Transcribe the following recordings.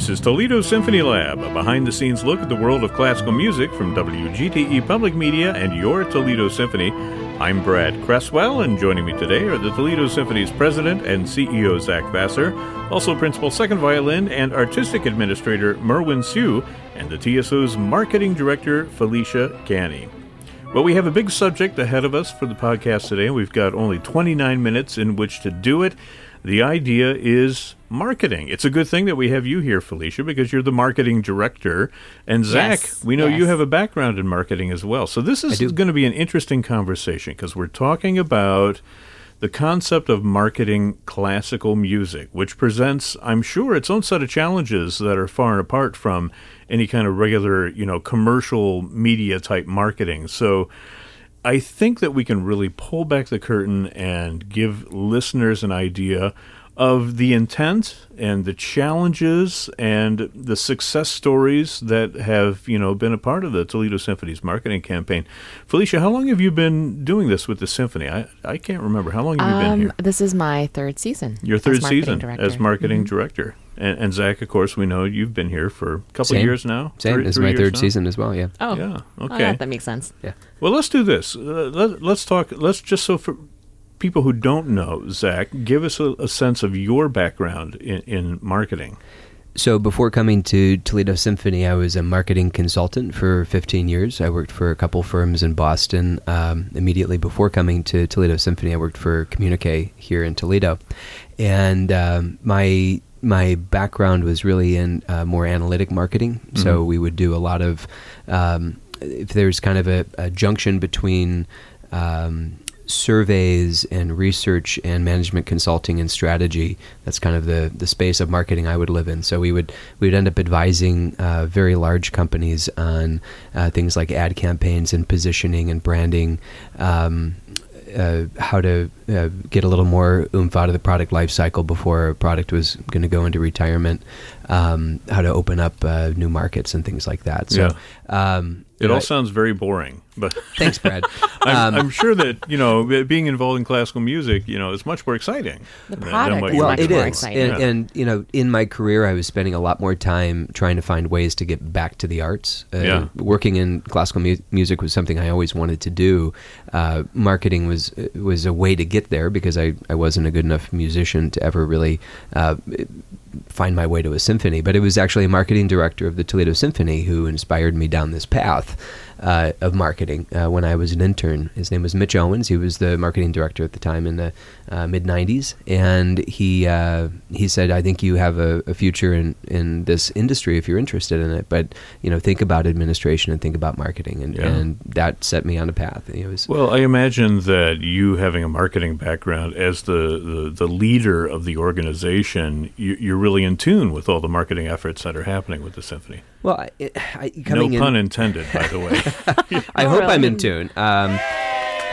This is Toledo Symphony Lab, a behind the scenes look at the world of classical music from WGTE Public Media and your Toledo Symphony. I'm Brad Cresswell, and joining me today are the Toledo Symphony's president and CEO Zach Vassar, also principal second violin and artistic administrator Merwin Siu, and the TSO's marketing director Felicia Canny. Well, we have a big subject ahead of us for the podcast today. We've got only 29 minutes in which to do it. The idea is marketing. It's a good thing that we have you here, Felicia, because you're the marketing director. And Zach, Yes, we know you have a background in marketing as well. So this is going to be an interesting conversation because we're talking about the concept of marketing classical music, which presents, I'm sure, its own set of challenges that are far and apart from any kind of regular, you know, commercial media type marketing. So I think that we can really pull back the curtain and give listeners an idea of the intent and the challenges and the success stories that have, you know, been a part of the Toledo Symphony's marketing campaign. Felicia, how long have you been doing this with the symphony? I, I can't remember. How long have you been Um, here? this is my third season. Your third marketing season director. Mm-hmm. as marketing director. And, and Zach, of course, we know you've been here for a couple Same. of years now. Same. Three- This is my third now? season as well. Yeah. Oh, Yeah. Oh, Okay. yeah, that makes sense. Yeah. Well, let's do this. Uh, let, let's talk. Let's just so for people who don't know, Zach, give us a, a sense of your background in, in marketing. So before coming to Toledo Symphony, I was a marketing consultant for 15 years. I worked for a couple firms in Boston. Um, immediately before coming to Toledo Symphony, I worked for Communica here in Toledo, and um, my my background was really in uh, more analytic marketing. So we would do a lot of um, if there's kind of a, a junction between um, surveys and research and management consulting and strategy. That's kind of the, the space of marketing I would live in. So we would we would end up advising uh, very large companies on uh, things like ad campaigns and positioning and branding. Um, uh, how to uh, get a little more oomph out of the product life cycle before a product was going to go into retirement, um, how to open up uh, new markets and things like that. So, um, It I- all sounds very boring, but thanks, Brad. I'm, Um, I'm sure that you know being involved in classical music, you know, is much more exciting. The than- than product what is you well, were much it doing. more is, exciting. and, Yeah. and you know, in my career, I was spending a lot more time trying to find ways to get back to the arts. Uh, Yeah. working in classical mu- music was something I always wanted to do. Uh, marketing was was a way to get there because I, I wasn't a good enough musician to ever really uh, find my way to a symphony. But it was actually a marketing director of the Toledo Symphony who inspired me down this path uh, of marketing uh, when I was an intern. His name was Mitch Owens. He was the marketing director at the time in the uh, mid '90s, and he uh, he said, "I think you have a, a future in, in this industry if you're interested in it. But you know, think about administration and think about marketing." And, Yeah. and that set me on a path. It was Well, I imagine that you having a marketing background as the, the, the leader of the organization, you, you're really in tune with all the marketing efforts that are happening with the symphony. well, I, I, No coming pun intended, by the way. I hope really? I'm in tune. Um,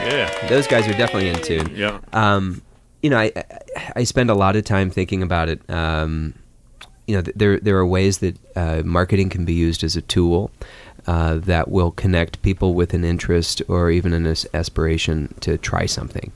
yeah, those guys are definitely in tune. yeah. um, you know, I, I I spend a lot of time thinking about it. Um, you know, there there are ways that uh, marketing can be used as a tool uh, that will connect people with an interest or even an aspiration to try something.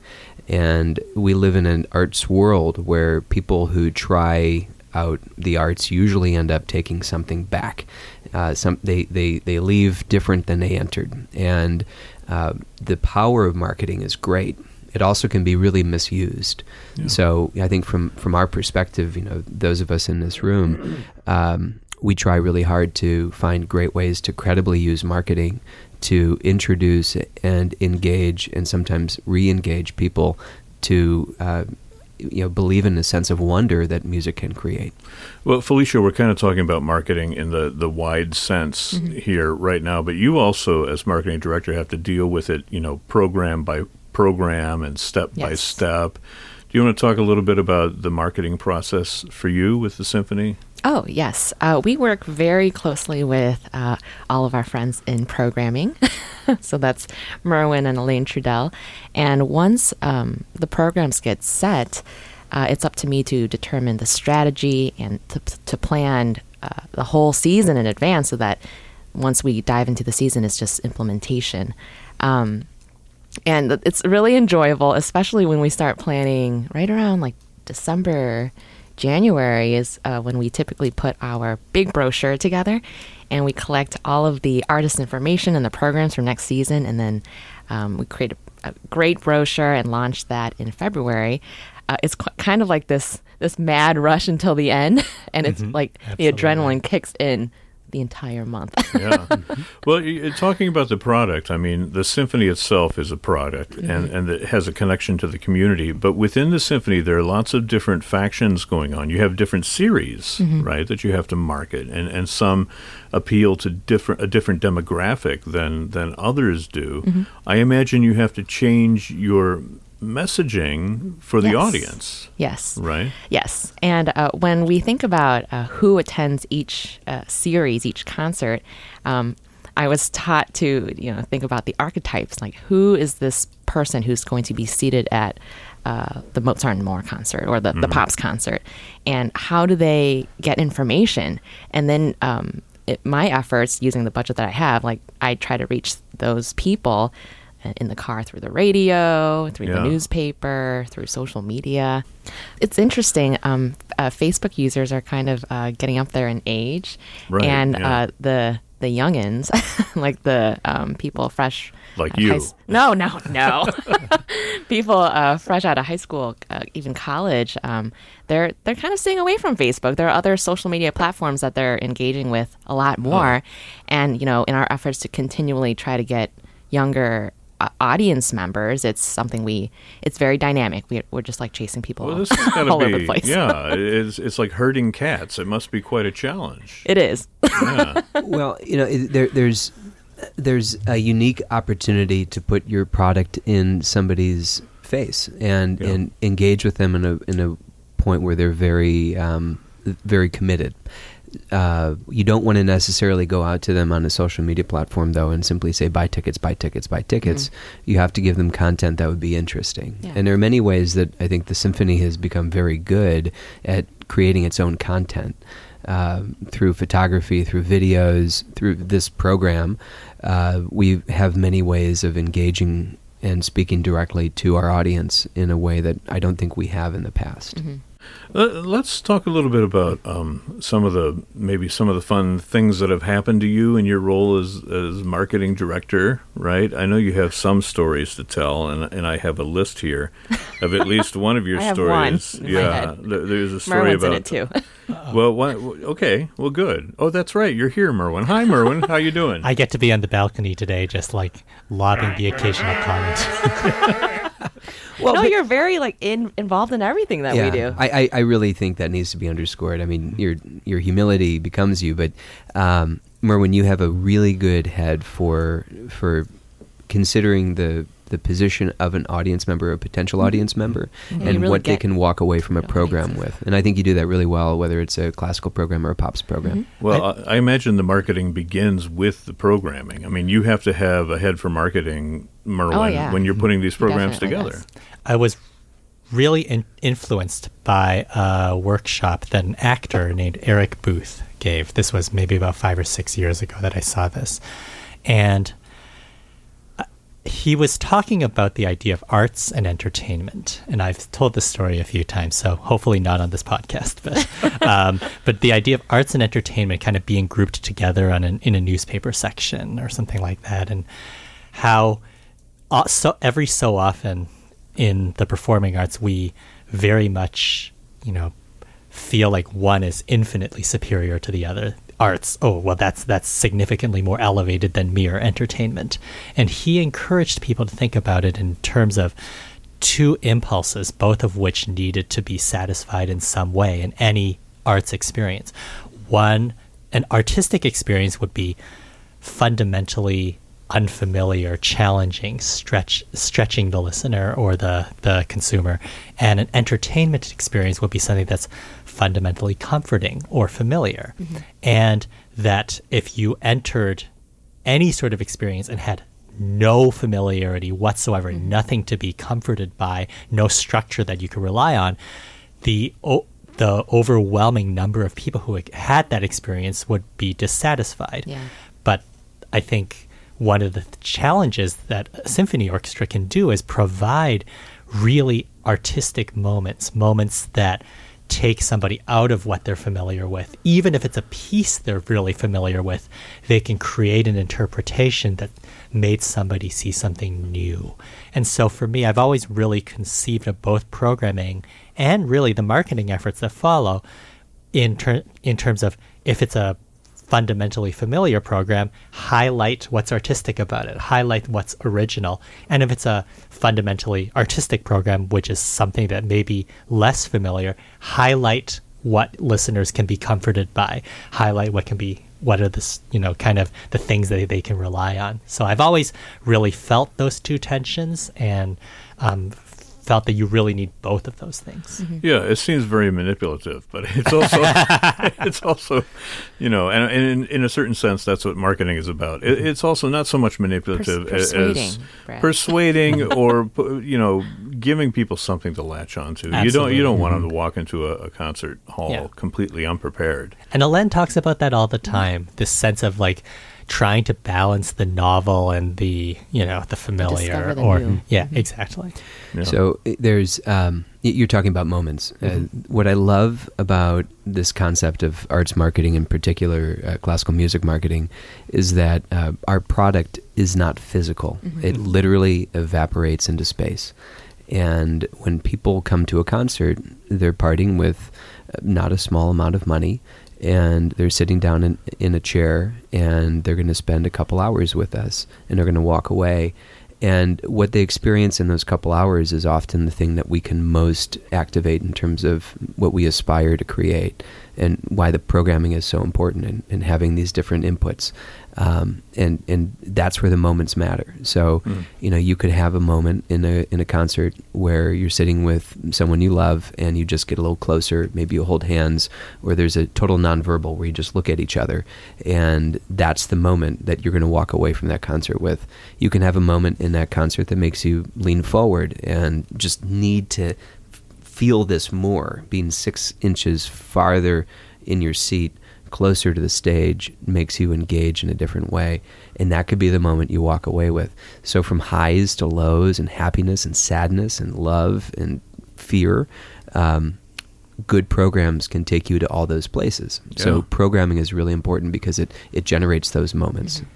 And we live in an arts world where people who try out the arts usually end up taking something back. Uh, some they, they, they leave different than they entered, and uh, the power of marketing is great. It also can be really misused. So I think from from our perspective, you know, those of us in this room, um, we try really hard to find great ways to credibly use marketing to introduce and engage and sometimes re-engage people to uh, you know believe in the sense of wonder that music can create. Well, Felicia, we're kind of talking about marketing in the, the wide sense mm-hmm. here right now, but you also, as marketing director, have to deal with it, you know, program by program and step by step. Do you want to talk a little bit about the marketing process for you with the symphony? Oh, yes. Uh, we work very closely with uh, all of our friends in programming. so that's Merwin and Elaine Trudell. And once um, the programs get set, uh, it's up to me to determine the strategy and to, to plan uh, the whole season in advance so that once we dive into the season, it's just implementation. Um, and it's really enjoyable, especially when we start planning right around like December January is uh, when we typically put our big brochure together and we collect all of the artist information and the programs for next season. And then um, we create a, a, great brochure and launch that in February. Uh, it's qu- kind of like this this mad rush until the end, and it's mm-hmm. like Absolutely. the adrenaline kicks in the entire month. yeah. Well, talking about the product, I mean, the symphony itself is a product mm-hmm. and, and it has a connection to the community. But within the symphony, there are lots of different factions going on. You have different series, mm-hmm. right, that you have to market, and, and some appeal to different a different demographic than than others do. Mm-hmm. I imagine you have to change your messaging for the yes. audience. Yes. Right? Yes. And uh, when we think about uh, who attends each uh, series, each concert, um, I was taught to you know think about the archetypes, like who is this person who's going to be seated at uh, the Mozart and More concert or the, mm-hmm. the Pops concert, and how do they get information? And then um, it, my efforts using the budget that I have, like I try to reach those people in the car through the radio, through yeah. the newspaper, through social media. It's interesting. Um, uh, Facebook users are kind of uh, getting up there in age, right, and yeah. uh, the the youngins, like the um, people fresh, like you. High, no, no, no. people uh, fresh out of high school, uh, even college, um, they're they're kind of staying away from Facebook. There are other social media platforms that they're engaging with a lot more, oh. and you know, in our efforts to continually try to get younger audience members, it's something we. It's very dynamic. We, are just like chasing people well, this all, all be, over the place. yeah, it's it's like herding cats. It must be quite a challenge. It is. Yeah. well, you know, there, there's there's a unique opportunity to put your product in somebody's face and yeah. and engage with them in a in a point where they're very um, very committed. Uh, you don't want to necessarily go out to them on a social media platform though and simply say buy tickets buy tickets buy tickets mm-hmm. you have to give them content that would be interesting yeah. and there are many ways that i think the symphony has become very good at creating its own content uh, through photography through videos through this program uh, we have many ways of engaging and speaking directly to our audience in a way that i don't think we have in the past mm-hmm. Let's talk a little bit about um, some of the maybe some of the fun things that have happened to you in your role as as marketing director. Right? I know you have some stories to tell, and and I have a list here of at least one of your stories. yeah, there's a story Merwin's about it too. well, one, okay, well, good. Oh, that's right. You're here, Merwin. Hi, Merwin. How you doing? I get to be on the balcony today, just like lobbing the occasional comment. Well, no, but, you're very like in, involved in everything that yeah, we do. I, I, I, really think that needs to be underscored. I mean, your your humility becomes you, but um, Merwin, you have a really good head for for considering the the position of an audience member, a potential mm-hmm. audience member, mm-hmm. and really what they can walk away from a program with. And I think you do that really well, whether it's a classical program or a pops program. Mm-hmm. Well, I, I, imagine the marketing begins with the programming. I mean, you have to have a head for marketing, Merwin, oh, yeah. when you're putting these programs together. Does. I was really in- influenced by a workshop that an actor named Eric Booth gave. This was maybe about five or six years ago that I saw this. And he was talking about the idea of arts and entertainment, and I've told this story a few times, so hopefully not on this podcast. But um, but the idea of arts and entertainment kind of being grouped together on an, in a newspaper section or something like that, and how uh, so every so often in the performing arts we very much you know feel like one is infinitely superior to the other arts. Oh well that's that's significantly more elevated than mere entertainment. And he encouraged people to think about it in terms of two impulses both of which needed to be satisfied in some way in any arts experience. One an artistic experience would be fundamentally unfamiliar, challenging, stretch stretching the listener or the the consumer, and an entertainment experience would be something that's fundamentally comforting or familiar. Mm-hmm. And that if you entered any sort of experience and had no familiarity whatsoever, mm-hmm. nothing to be comforted by, no structure that you could rely on, the o- the overwhelming number of people who had that experience would be dissatisfied. Yeah. But I think one of the challenges that a symphony orchestra can do is provide really artistic moments, moments that take somebody out of what they're familiar with, even if it's a piece they're really familiar with, they can create an interpretation that made somebody see something new. And so for me, I've always really conceived of both programming and really the marketing efforts that follow in ter- in terms of if it's a fundamentally familiar program, highlight what's artistic about it, highlight what's original. And if it's a fundamentally artistic program, which is something that may be less familiar, highlight what listeners can be comforted by, highlight what can be what are the you know kind of the things that they can rely on. So I've always really felt those two tensions and um, felt that you really need both of those things. Mm-hmm. Yeah, it seems very manipulative, but it's also it's also, you know, and, and in, in, a certain sense, that's what marketing is about. It, it's also not so much manipulative Pers- persuading, as persuading or you know giving people something to latch onto. Absolutely. You don't you don't mm-hmm. want them to walk into a, a concert hall yeah. completely unprepared. And Alain talks about that all the time. This sense of like trying to balance the novel and the you know the familiar the or new. yeah mm-hmm. exactly yeah. so there's um, you're talking about moments uh, mm-hmm. uh, what i love about this concept of arts marketing in particular uh, classical music marketing is that uh, our product is not physical mm-hmm. it literally evaporates into space and when people come to a concert they're parting with uh, not a small amount of money and they're sitting down in, in a chair and they're going to spend a couple hours with us and they're going to walk away. And what they experience in those couple hours is often the thing that we can most activate in terms of what we aspire to create and why the programming is so important and, and having these different inputs um, and and that's where the moments matter. So, mm. you know, you could have a moment in a in a concert where you're sitting with someone you love, and you just get a little closer. Maybe you hold hands, or there's a total nonverbal where you just look at each other, and that's the moment that you're going to walk away from that concert with. You can have a moment in that concert that makes you lean forward and just need to feel this more, being six inches farther in your seat closer to the stage makes you engage in a different way. And that could be the moment you walk away with. So, from highs to lows, and happiness and sadness, and love and fear, um, good programs can take you to all those places. Yeah. So, programming is really important because it, it generates those moments. Mm-hmm.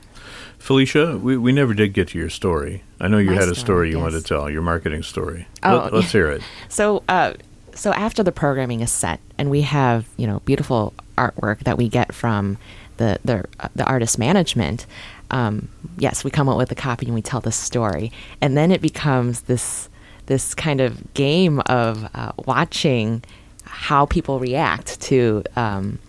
Felicia, we, we never did get to your story. I know you My had a story, story you yes. wanted to tell, your marketing story. Oh, Let, us hear it. So, uh, so after the programming is set, and we have you know beautiful artwork that we get from the the, uh, the artist management, um, yes, we come up with a copy and we tell the story, and then it becomes this this kind of game of uh, watching how people react to um,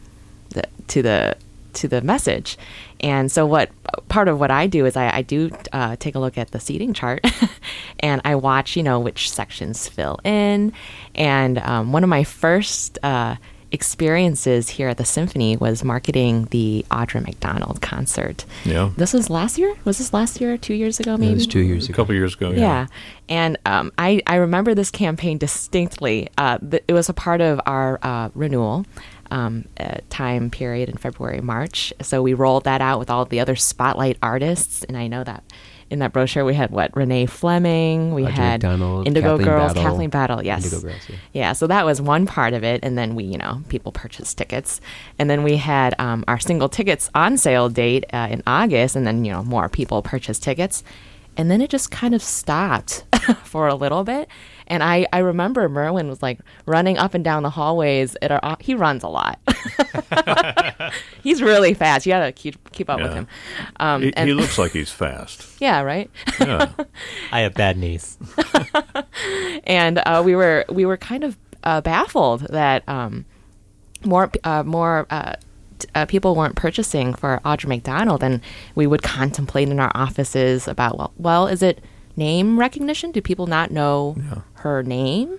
the to the to the message. And so, what part of what I do is I, I do uh, take a look at the seating chart and I watch, you know, which sections fill in. And um, one of my first uh, experiences here at the symphony was marketing the Audra McDonald concert. Yeah. This was last year? Was this last year, two years ago, maybe? It was two years ago. A couple years ago, yeah. Yeah. And um, I, I remember this campaign distinctly. Uh, th- it was a part of our uh, renewal. Um, uh, time period in February, March. So we rolled that out with all the other spotlight artists, and I know that in that brochure we had what Renee Fleming, we had McDonald, Indigo Kathleen Girls, Battle. Kathleen Battle, yes, Indigo Girls, yeah. yeah. So that was one part of it, and then we, you know, people purchased tickets, and then we had um, our single tickets on sale date uh, in August, and then you know more people purchased tickets, and then it just kind of stopped for a little bit. And I, I remember Merwin was like running up and down the hallways. At our, he runs a lot. he's really fast. You got to keep keep up yeah. with him. Um, he, and, he, looks like he's fast. Yeah, right. Yeah. I have bad knees. and uh, we were we were kind of uh, baffled that um, more uh, more uh, uh, people weren't purchasing for Audra McDonald, and we would contemplate in our offices about well, well, is it name recognition? Do people not know yeah. her name?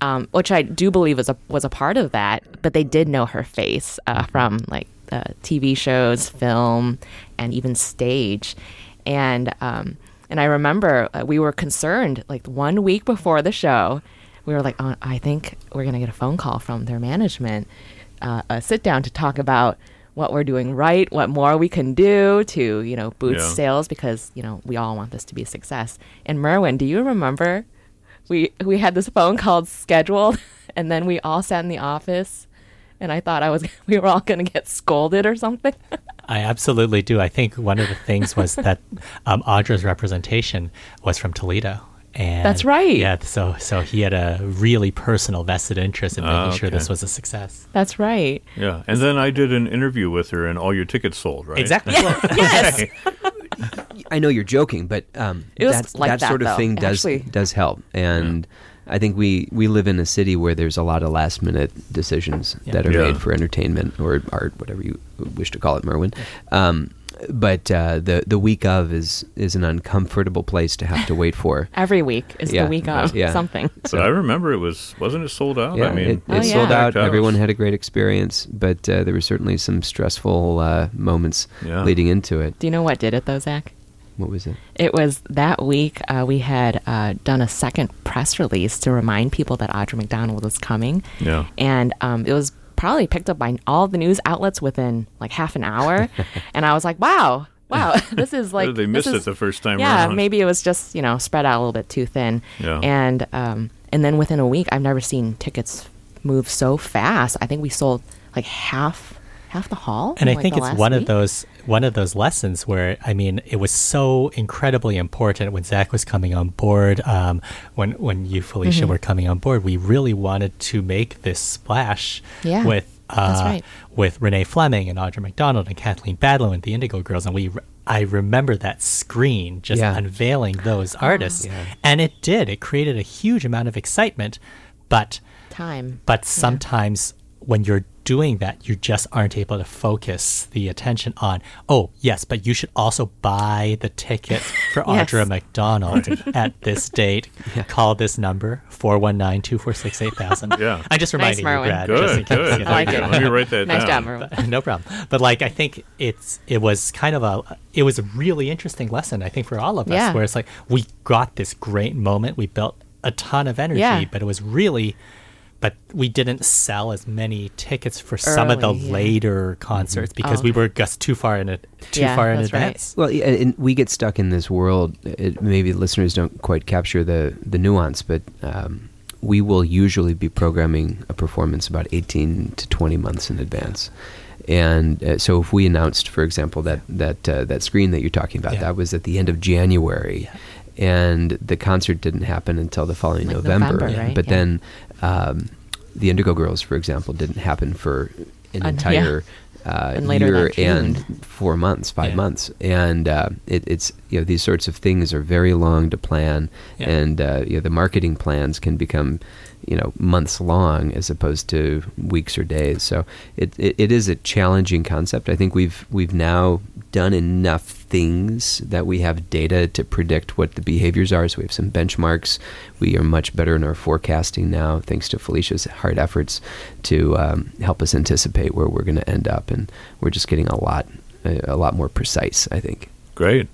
Um, which I do believe was a was a part of that, but they did know her face uh, from like uh, TV shows, film, and even stage, and um, and I remember uh, we were concerned like one week before the show, we were like, oh, I think we're gonna get a phone call from their management uh, a sit down to talk about what we're doing right, what more we can do to, you know, boost yeah. sales because, you know, we all want this to be a success. And Merwin, do you remember we we had this phone call scheduled, and then we all sat in the office, and I thought I was we were all going to get scolded or something. I absolutely do. I think one of the things was that um, Audra's representation was from Toledo. And That's right. Yeah, so so he had a really personal vested interest in making Ah, sure this was a success. That's right. Yeah, and then I did an interview with her, and all your tickets sold, right? Exactly. yes. I know you're joking, but um, It was that, like that that, sort of though, thing does actually. does help, and I think we we live in a city where there's a lot of last minute decisions Yeah. that are Yeah. made for entertainment or art, whatever you wish to call it, Merwin. Um, but uh, the the week of is is an uncomfortable place to have to wait for. Every week is Yeah. the week of Yeah. something. But I remember it was wasn't it sold out? Yeah, I mean, it, it Oh, yeah. sold out. house. Everyone had a great experience, but uh, there were certainly some stressful uh, moments Yeah. leading into it. Do you know what did it though, Zach? What was it? It was that week uh, we had uh, done a second press release to remind people that Audra McDonald was coming. Yeah. And um, it was probably picked up by all the news outlets within like half an hour. and I was like, wow, wow, this is like. they this missed is- it the first time Yeah, around. maybe it was just, you know, spread out a little bit too thin. Yeah. And, um, and then within a week, I've never seen tickets move so fast. I think we sold like half. Half the hall, And in, I like, think it's last one of those one of those lessons where I mean it was so incredibly important when Zach was coming on board, um, when when you Felicia Mm-hmm. were coming on board. We really wanted to make this splash Yeah, with uh, that's right. with Renee Fleming and Audra McDonald and Kathleen Battle and the Indigo Girls, and we. I remember that screen just Yeah. unveiling those artists, Yeah. and it did. It created a huge amount of excitement, but time. but sometimes when you're doing that, you just aren't able to focus the attention on, oh, yes, but you should also buy the ticket for Yes. Audra McDonald at this date. Call this number, 419 246 8000. Yeah. I'm just Nice, you, Merwin. Brad. just in Good, case, good. you know, I like Thank it. Let me write that Nice down. job, but- no problem. But like, I think it's it was kind of a it was a really interesting lesson. I think for all of us, Yeah. where it's like we got this great moment, we built a ton of energy, Yeah. but it was really, but we didn't sell as many tickets for some of the yeah. later concerts because we okay. were just too far in it, too Yeah, far in that's right. advance. Well, yeah, and we get stuck in this world. It, maybe listeners don't quite capture the the nuance, but um, we will usually be programming a performance about eighteen to twenty months in advance. And uh, so, if we announced, for example, that that uh, that screen that you're talking about, Yeah. that was at the end of January, and the concert didn't happen until the following Like November. November, right? But Yeah. then, um, the Indigo Girls, for example, didn't happen for an Uh, yeah. entire uh, And later year and four months, five Yeah. months, and uh, it, it's you know these sorts of things are very long to plan, Yeah. and uh, you know the marketing plans can become you know months long as opposed to weeks or days. So it, it, it is a challenging concept. I think we've we've now done enough things that we have data to predict what the behaviors are. So we have some benchmarks. We are much better in our forecasting now, thanks to Felicia's hard efforts to um, help us anticipate where we're going to end up, and we're just getting a lot a, a lot more precise. I think. Great.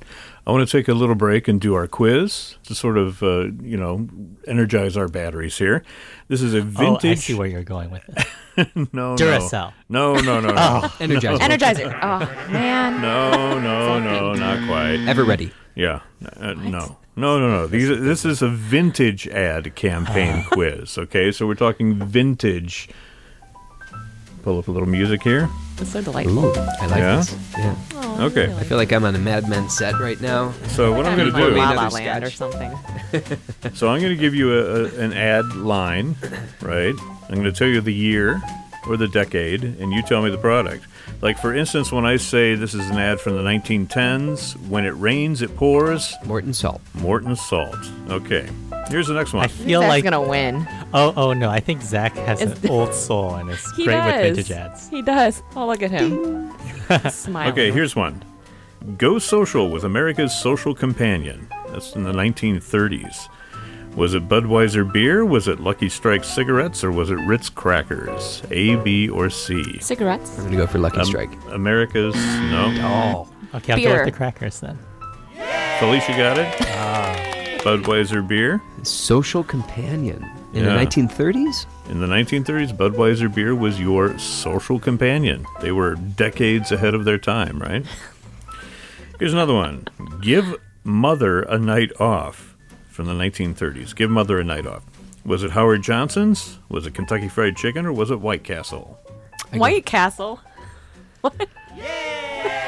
I want to take a little break and do our quiz to sort of, uh, you know, energize our batteries here. This is a vintage. Oh, I see where you're going with it. no, Duracell. No, no, no, no, Oh. Energizer. Energizer. Oh man. no, no, no, not quite. Eveready. Yeah, uh, no, no, no, no. These, this is a vintage ad campaign quiz. Okay, so we're talking vintage. Pull up a little music here. It's so delightful. Ooh, I like Yeah? this. Yeah. Oh, Okay. I feel like I'm on a Mad Men set right now. So what I'm going to do? La La Another Land or something. So I'm going to give you a, a, an ad line, right? I'm going to tell you the year or the decade, and you tell me the product. Like for instance, when I say this is an ad from the 1910s, when it rains, it pours. Morton Salt. Morton Salt. Okay. Here's the next one. I feel Zach's like gonna win. oh oh no, I think Zach has It's- an old soul and is He great does. with vintage ads. He does. Oh, look at him. Smiling. Okay, here's one. Go social with America's social companion. That's in the 1930s. Was it Budweiser beer? Was it Lucky Strike cigarettes? Or was it Ritz crackers? A, B, or C? cigarettes. I'm gonna go for Lucky Um, Strike. America's no. Oh, okay, I'll go Beer. with the crackers then. Felicia got it. Budweiser beer. Social companion in Yeah. the 1930s. In the 1930s, Budweiser beer was your social companion. They were decades ahead of their time, right? Here's another one. Give mother a night off. from the 1930s. Give Mother a Night Off. Was it Howard Johnson's? Was it Kentucky Fried Chicken? Or was it White Castle? White Castle.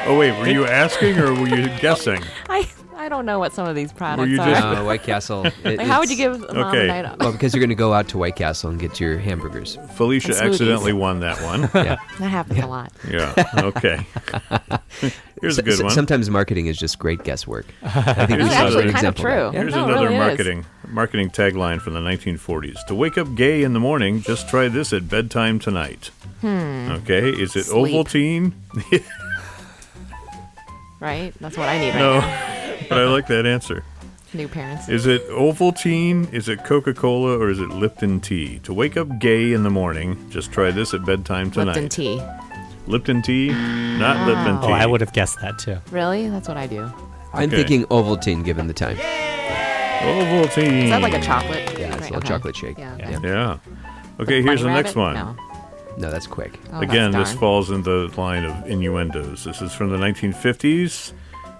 Oh, wait, were you asking or were you guessing? I I don't know what some of these products you are. just- Uh, White Castle. it- like, how would you it's- give mom Okay. a night off? Well, because you're going to go out to White Castle and get your hamburgers. Felicia smoothies. accidentally won that one. Yeah. That happens a lot. Yeah, okay. Here's a S- good s- one. Sometimes marketing is just great guesswork. I think Here's That's another actually kind of example true. that. Yeah. Here's No, it another really is. marketing marketing tagline from the 1940s. To wake up gay in the morning, just try this at bedtime tonight. Hmm. Okay, is it Sleep. Ovaltine? Right? That's what I need right no, now. But I like that answer. New parents. Is it Ovaltine? Is it Coca-Cola or is it Lipton tea? To wake up gay in the morning, just try this at bedtime tonight. Lipton tea. Lipton tea, not ah. Lipton tea. Oh, I would have guessed that too. Really? That's what I do. I'm Okay. thinking Ovaltine given the time. Ovaltine. Is that like a chocolate? Yeah, it's a little okay. chocolate shake. Yeah. Yeah. Yeah. Okay, here's the Bunny next rabbit? one. No. No, that's quick. Oh, Again, that's this darn. falls in the line of innuendos. This is from the 1950s.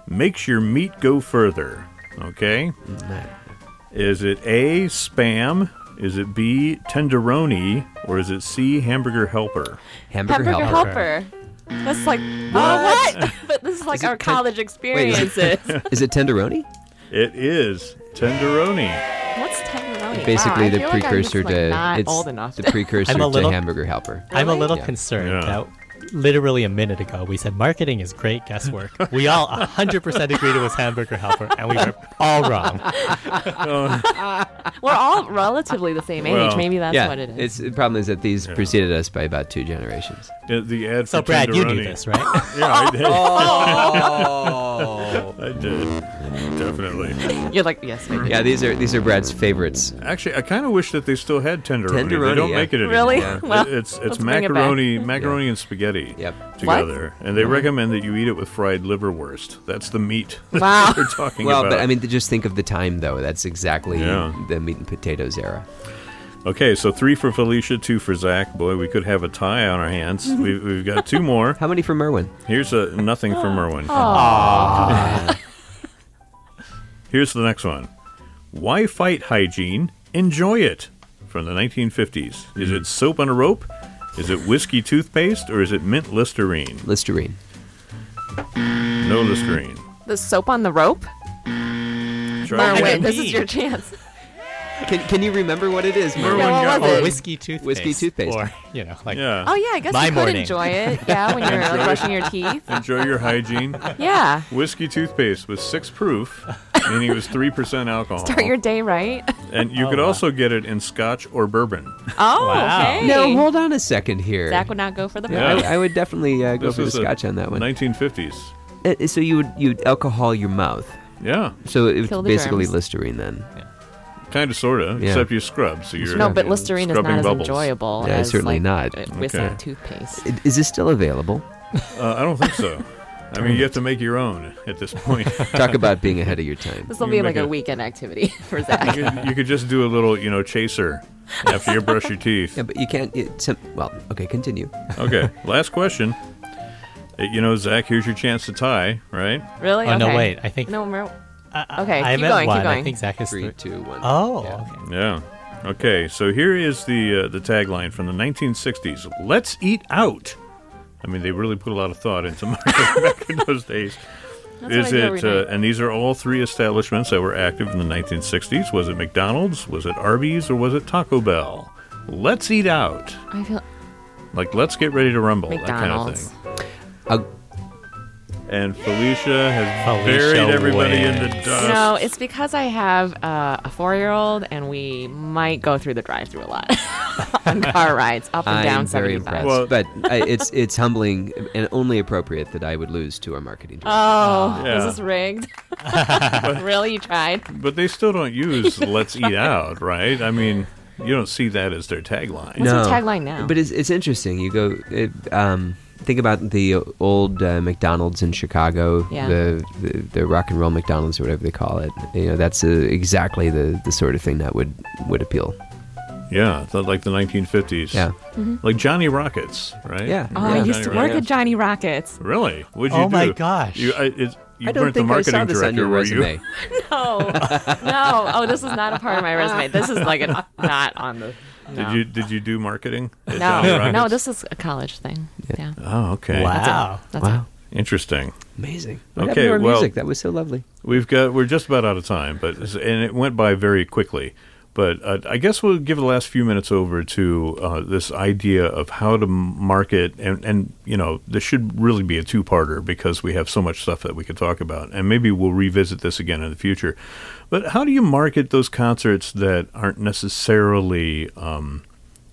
Makes your meat go further. Okay? Is it A, spam? Is it B, tenderoni? Or is it C, hamburger helper? Hamburger, Hamburger helper. helper. That's like oh, what? what? but this is like it our ten- college Wait, is experiences. it, is it tenderoni? It is tenderoni. What's tenderoni? Basically, wow, I the feel like I'm precursor like, to not it's old enough. the precursor I'm a little- to hamburger helper. I'm a little Yeah. concerned Yeah. that literally a minute ago we said marketing is great guesswork. we all 100% agreed it was hamburger helper, and we were all wrong. We're all relatively the same age. Well, Maybe that's yeah, what it is. it's the problem is that these preceded us by about two generations. Uh, The ad So, for Brad, you knew tenderoni- this, right? Yeah, I did. Oh, I did. Definitely. You're like, yes, I do. yeah. These are these are Brad's favorites. Actually, I kind of wish that they still had tenderoni. they don't yeah. make it anymore. Really? Well, It- it's it's let's bring it back. macaroni, macaroni and spaghetti Yep. together, and they recommend that you eat it with fried liverwurst. That's the meat that Wow. they're talking about. Well, about. but I mean, just think of the time though. That's exactly Yeah. the meat and potatoes era. okay, so three for Felicia, two for Zach. Boy, we could have a tie on our hands. we've, we've got two more. How many for Merwin? Here's a nothing for Merwin. Here's the next one. Why fight hygiene? Enjoy it. From the 1950s. Is it soap on a rope? Is it whiskey toothpaste or is it mint Listerine? Listerine. No Listerine. The soap on the rope? Try Merwin, this is your chance. Can Can you remember what it is, Merwin? Yeah, what was or it? whiskey toothpaste. Whiskey toothpaste. Or, you know, like, Yeah. Oh, yeah, I guess My you could morning. enjoy it. Yeah, when you're like, brushing your teeth. Enjoy your hygiene. Yeah. Whiskey toothpaste with six proof, meaning it was 3% alcohol. Start your day right. and you Oh, could wow. also get it in scotch or bourbon. Oh, Wow. okay. No, hold on a second here. Zach would not go for the Yeah. bourbon. I, I would definitely uh, go This for the was a scotch on that one. 1950s. Uh, so you would you'd alcohol your mouth. Yeah, So it was Kill the basically germs. Listerine then. kind of, sort of, Yeah. except you scrub. So you're No, but Listerine is scrubbing not as bubbles. enjoyable Yeah, as certainly like, not. uh, with Okay. some toothpaste. I- Is this still available? Uh, I don't think so. I mean, you have to make your own at this point. Talk about being ahead of your time. This will be like a a- weekend activity for you, Zach. could, you could just do a little, you know, chaser after you brush your teeth. Yeah, but you can't. It, some, well, okay, continue. Okay, last question. Uh, You know, Zach, here's your chance to tie, right? really? Oh, no, wait. I think. No, Mer- I- okay, I keep meant going, keep one. I think Zach is Three, three. two, one. Oh, Yeah. okay. Yeah. Okay, so here is the uh, the tagline from the 1960s. Let's eat out. I mean, they really put a lot of thought into marketing back in those days. That's is what I do every it? Uh, and these are all three establishments that were active in the 1960s. Was it McDonald's? Was it Arby's? Or was it Taco Bell? Let's eat out. I feel Like, let's get ready to rumble. McDonald's. That kind of thing. Uh, And Felicia has Felicia buried everybody in the wins. dust. No, it's because I have uh, a four-year-old, and we might go through the drive-through a lot on car rides up and I'm down very 75. impressed, Well- but I, it's it's humbling and only appropriate that I would lose to our marketing. team. Oh, Yeah. is this rigged? really, you tried? But they still don't use "Let's eat out," right? I mean, you don't see that as their tagline. What's your tagline now? But it's, it's interesting. You go, it, um, think about the old uh, McDonald's in Chicago, Yeah. the, the the rock and roll McDonald's or whatever they call it. You know, that's uh, exactly the, the sort of thing that would would appeal. Yeah, like the 1950s. Yeah. like Johnny Rockets, right? Yeah. oh, I Yeah. used to Johnny work Rockets. at Johnny Rockets. Really? What'd you Oh do? my gosh. You, I, it's, you I don't weren't think the marketing I saw this director, on your resume. you? no, no. Oh, this is not a part of my resume. This is like an, not on the. Did you did you do marketing? No, no. This is a college thing. Yeah. Oh, okay. Wow. That's Wow, Interesting. amazing. What Okay, to our well- music? That was so lovely. We've got we're just about out of time, but and it went by very quickly. But uh, I guess we'll give the last few minutes over to uh, this idea of how to market, and and you know this should really be a two-parter because we have so much stuff that we could talk about, and maybe we'll revisit this again in the future. But how do you market those concerts that aren't necessarily um,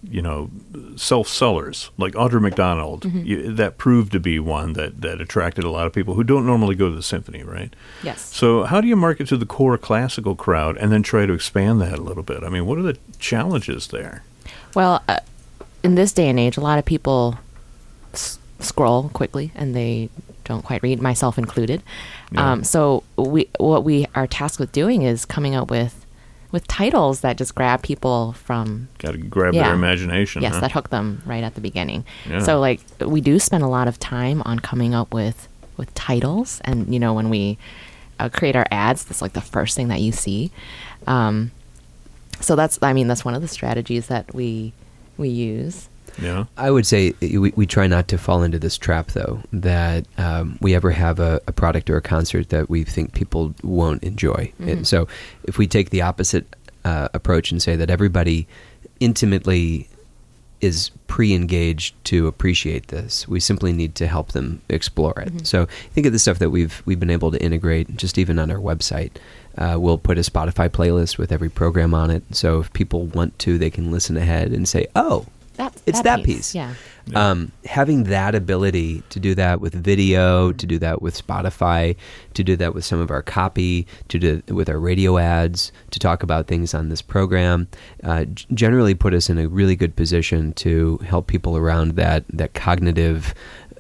you know, self sellers like Audra McDonald. You, that proved to be one that, that attracted a lot of people who don't normally go to the symphony, right? Yes. So, how do you market to the core classical crowd and then try to expand that a little bit? I mean, what are the challenges there? Well, uh, in this day and age, a lot of people s- scroll quickly and they don't quite read, myself included. Yeah. Um, so we, what we are tasked with doing is coming up with with titles that just grab people from Got to grab Yeah. their imagination. yes huh? that hook them right at the beginning. Yeah. So like we do spend a lot of time on coming up with with titles, and you know when we uh, create our ads, that's like the first thing that you see. Um, so that's I mean that's one of the strategies that we we use. Yeah. I would say we, we try not to fall into this trap, though, that um, we ever have a, a product or a concert that we think people won't enjoy. And so if we take the opposite uh, approach and say that everybody intimately is pre-engaged to appreciate this. We simply need to help them explore it. So think of the stuff that we've we've been able to integrate just even on our website. Uh, we'll put a Spotify playlist with every program on it. So if people want to, they can listen ahead and say, "Oh, That it's that, piece. Yeah. Um, having that ability to do that with video, to do that with Spotify, to do that with some of our copy, to do with our radio ads, to talk about things on this program, uh, generally put us in a really good position to help people around that that cognitive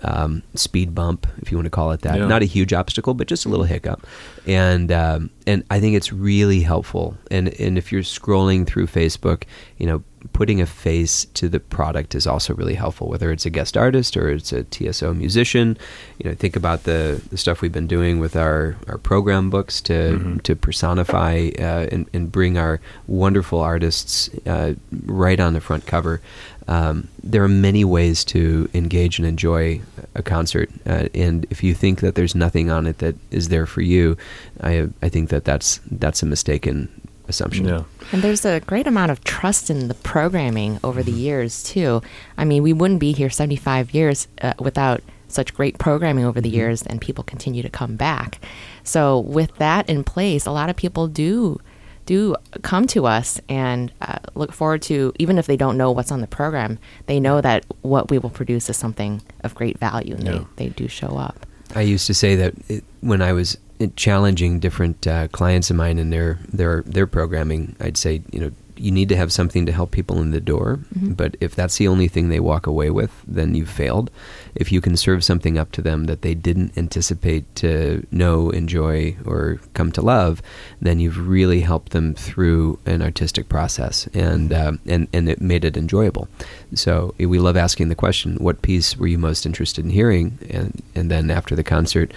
um, speed bump, if you want to call it that. Yeah. Not a huge obstacle, but just a little hiccup. And um, and I think it's really helpful. And and if you're scrolling through Facebook, you know, putting a face to the product is also really helpful. Whether it's a guest artist or it's a TSO musician, you know, think about the the stuff we've been doing with our our program books to to personify uh, and and bring our wonderful artists uh, right on the front cover. Um, there are many ways to engage and enjoy a concert, uh, and if you think that there's nothing on it that is there for you, I I think that that's that's a mistaken assumption. Yeah. And there's a great amount of trust in the programming over the years too. I mean, we wouldn't be here 75 years uh, without such great programming over the years, and people continue to come back. So with that in place, a lot of people do do come to us and uh, look forward to even if they don't know what's on the program, they know that what we will produce is something of great value, and Yeah. they, they do show up. I used to say that it, when I was in- challenging different uh, clients of mine in their their their programming, I'd say, you know, you need to have something to help people in the door. But if that's the only thing they walk away with, then you've failed. If you can serve something up to them that they didn't anticipate to know, enjoy, or come to love, then you've really helped them through an artistic process, and um, and and it made it enjoyable. So we love asking the question, "What piece were you most interested in hearing?" and and then after the concert,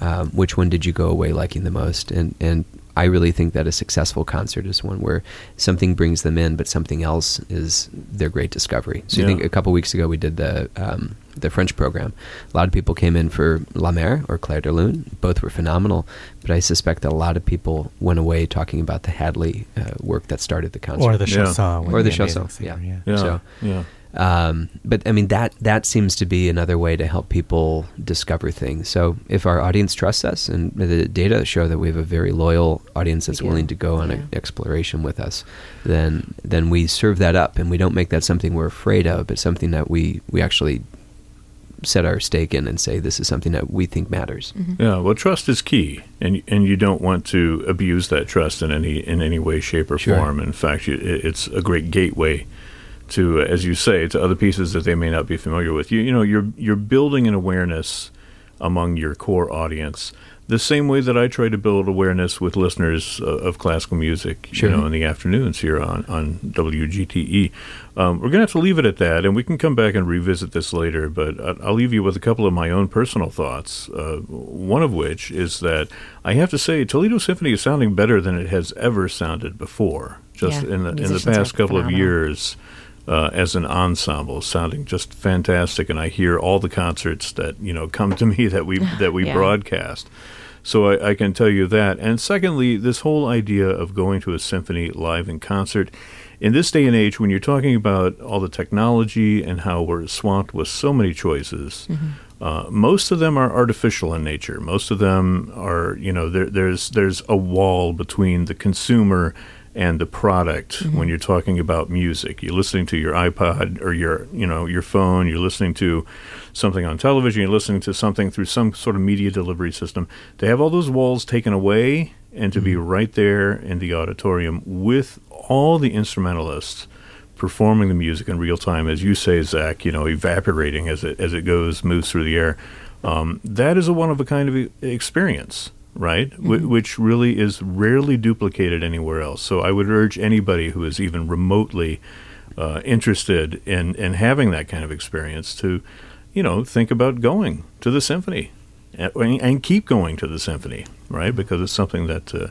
um, which one did you go away liking the most? And and I really think that a successful concert is one where something brings them in, but something else is their great discovery. So Yeah. I think a couple weeks ago we did the um, the French program. A lot of people came in for La Mer or Clair de Lune. Both were phenomenal, but I suspect that a lot of people went away talking about the Hadley uh, work that started the concert. Or the Yeah. chanson. with Or the amazing chanson, singer, yeah. Yeah. So- yeah. Um, but I mean that that seems to be another way to help people discover things. So if our audience trusts us, and the data show that we have a very loyal audience that's willing to go on Yeah. an exploration with us, then then we serve that up, and we don't make that something we're afraid of, but something that we we actually set our stake in and say this is something that we think matters. Yeah, well, trust is key, and and you don't want to abuse that trust in any in any way, shape, or Sure. form. In fact, you, it's a great gateway to, uh, as you say, to other pieces that they may not be familiar with. You you know, you're you're building an awareness among your core audience the same way that I try to build awareness with listeners uh, of classical music, sure. you know, in the afternoons here on, on WGTE. Um, we're going to have to leave it at that, and we can come back and revisit this later, but I'll leave you with a couple of my own personal thoughts, uh, one of which is that I have to say Toledo Symphony is sounding better than it has ever sounded before, just yeah, in, the, in the past couple phenomenal. of years. Uh, as an ensemble, sounding just fantastic, and I hear all the concerts that you know come to me that we that we yeah. broadcast. So I, I, can tell you that. And secondly, this whole idea of going to a symphony live in concert. In this day and age, when you're talking about all the technology and how we're swamped with so many choices, mm-hmm. uh, most of them are artificial in nature. Most of them are, you know, there, there's there's a wall between the consumer and the product mm-hmm. when you're talking about music. You're listening to your iPod or your you know your phone. You're listening to something on television. You're listening to something through some sort of media delivery system. To have all those walls taken away and to mm-hmm. be right there in the auditorium with all the instrumentalists performing the music in real time, as you say, Zach. You know, evaporating as it as it goes moves through the air. Um, that is a one of a kind of experience right? Mm-hmm. W- which really is rarely duplicated anywhere else. So I would urge anybody who is even remotely uh, interested in, in having that kind of experience to, you know, think about going to the symphony and, and keep going to the symphony, right? Because it's something that, uh,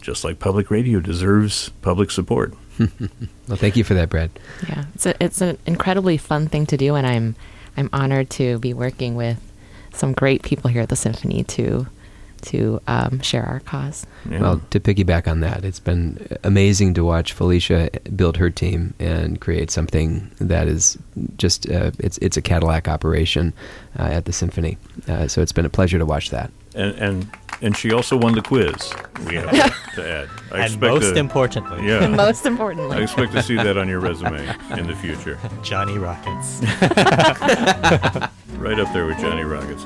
just like public radio, deserves public support. well, thank you for that, Brad. Yeah, it's a, it's an incredibly fun thing to do, and I'm I'm honored to be working with some great people here at the symphony to to um, share our cause. Yeah. Well, to piggyback on that, it's been amazing to watch Felicia build her team and create something that is just uh, it's it's a Cadillac operation uh, at the symphony. Uh, so it's been a pleasure to watch that. And and and she also won the quiz. We have to add. I and most to, importantly, yeah, most importantly, I expect to see that on your resume in the future. Johnny Rockets, right up there with Johnny Rockets.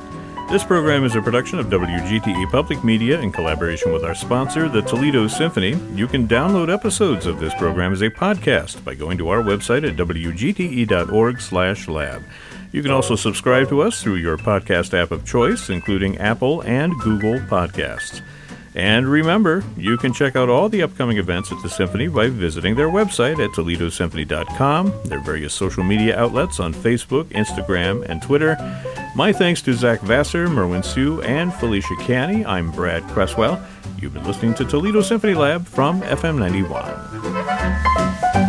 This program is a production of WGTE Public Media in collaboration with our sponsor, the Toledo Symphony. You can download episodes of this program as a podcast by going to our website at wgte.org/lab. You can also subscribe to us through your podcast app of choice, including Apple and Google Podcasts. And remember, you can check out all the upcoming events at the Symphony by visiting their website at ToledoSymphony.com, their various social media outlets on Facebook, Instagram, and Twitter. My thanks to Zach Vassar, Merwin Siu, and Felicia Canny. I'm Brad Cresswell. You've been listening to Toledo Symphony Lab from FM 91.